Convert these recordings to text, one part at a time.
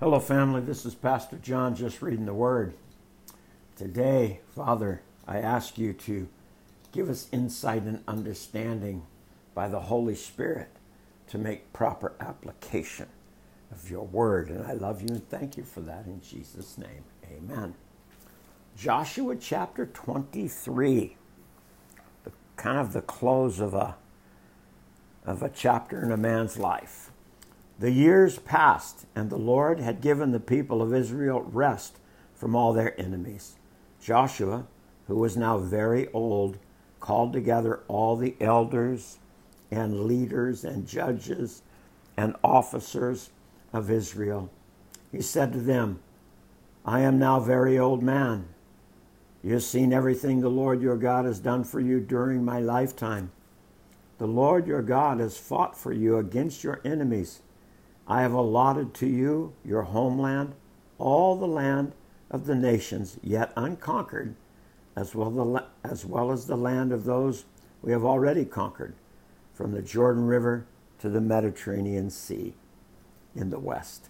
Hello, family. This is Pastor John just reading the Word. Today, Father, I ask you to give us insight and understanding by the Holy Spirit to make proper application of your Word. And I love you and thank you for that in Jesus' name. Amen. Joshua chapter 23, the, kind of the close of a, of a chapter in a man's life. The years passed, and the Lord had given the people of Israel rest from all their enemies. Joshua, who was now very old, called together all the elders and leaders and judges and officers of Israel. He said to them, I am now very old man. You have seen everything the Lord your God has done for you during my lifetime. The Lord your God has fought for you against your enemies I have allotted to you your homeland, all the land of the nations yet unconquered, as well, the, as well as the land of those we have already conquered, from the Jordan River to the Mediterranean Sea in the west.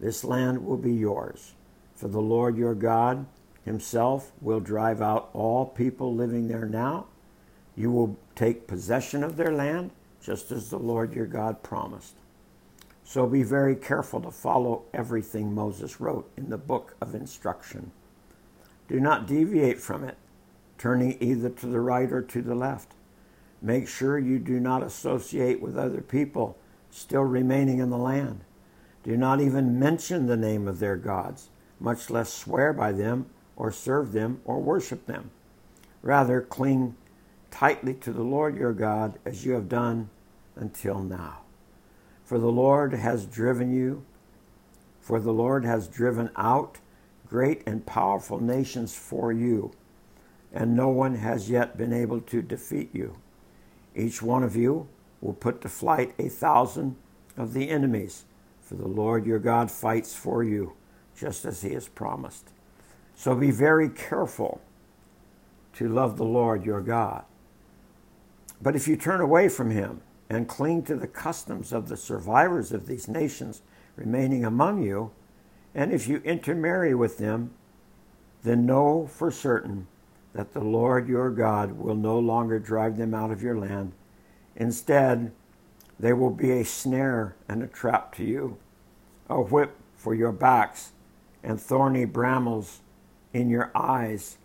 This land will be yours, for the Lord your God himself will drive out all people living there now. You will take possession of their land, just as the Lord your God promised. So be very careful to follow everything Moses wrote in the book of instruction. Do not deviate from it, turning either to the right or to the left. Make sure you do not associate with other people still remaining in the land. Do not even mention the name of their gods, much less swear by them or serve them or worship them. Rather, cling tightly to the Lord your God as you have done until now. For the Lord has driven you, for the Lord has driven out great and powerful nations for you, and no one has yet been able to defeat you. Each one of you will put to flight a thousand of the enemies, for the Lord your God fights for you, just as he has promised. So be very careful to love the Lord your God. But if you turn away from him, and cling to the customs of the survivors of these nations remaining among you, and if you intermarry with them, then know for certain that the Lord your God will no longer drive them out of your land. Instead, they will be a snare and a trap to you, a whip for your backs, and thorny brambles in your eyes,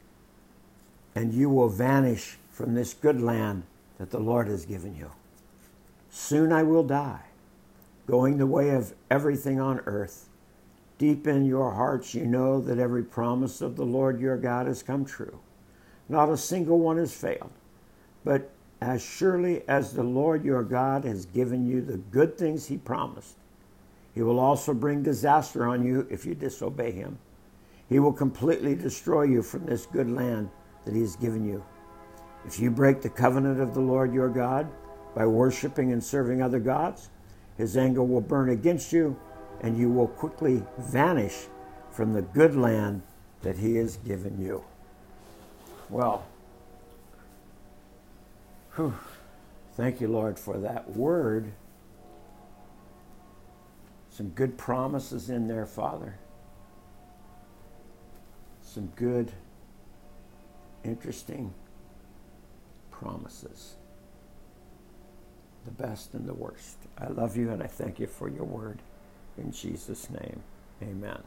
and you will vanish from this good land that the Lord has given you. Soon I will die, going the way of everything on earth. Deep in your hearts, you know that every promise of the Lord your God has come true. Not a single one has failed. But as surely as the Lord your God has given you the good things he promised, he will also bring disaster on you if you disobey him. He will completely destroy you from this good land that he has given you. If you break the covenant of the Lord your God, by worshiping and serving other gods, his anger will burn against you, and you will quickly vanish from the good land that he has given you. Well, whew, thank you, Lord, for that word. Some good promises in there, Father. Some good, interesting promises the best and the worst. I love you and I thank you for your word. In Jesus' name, amen.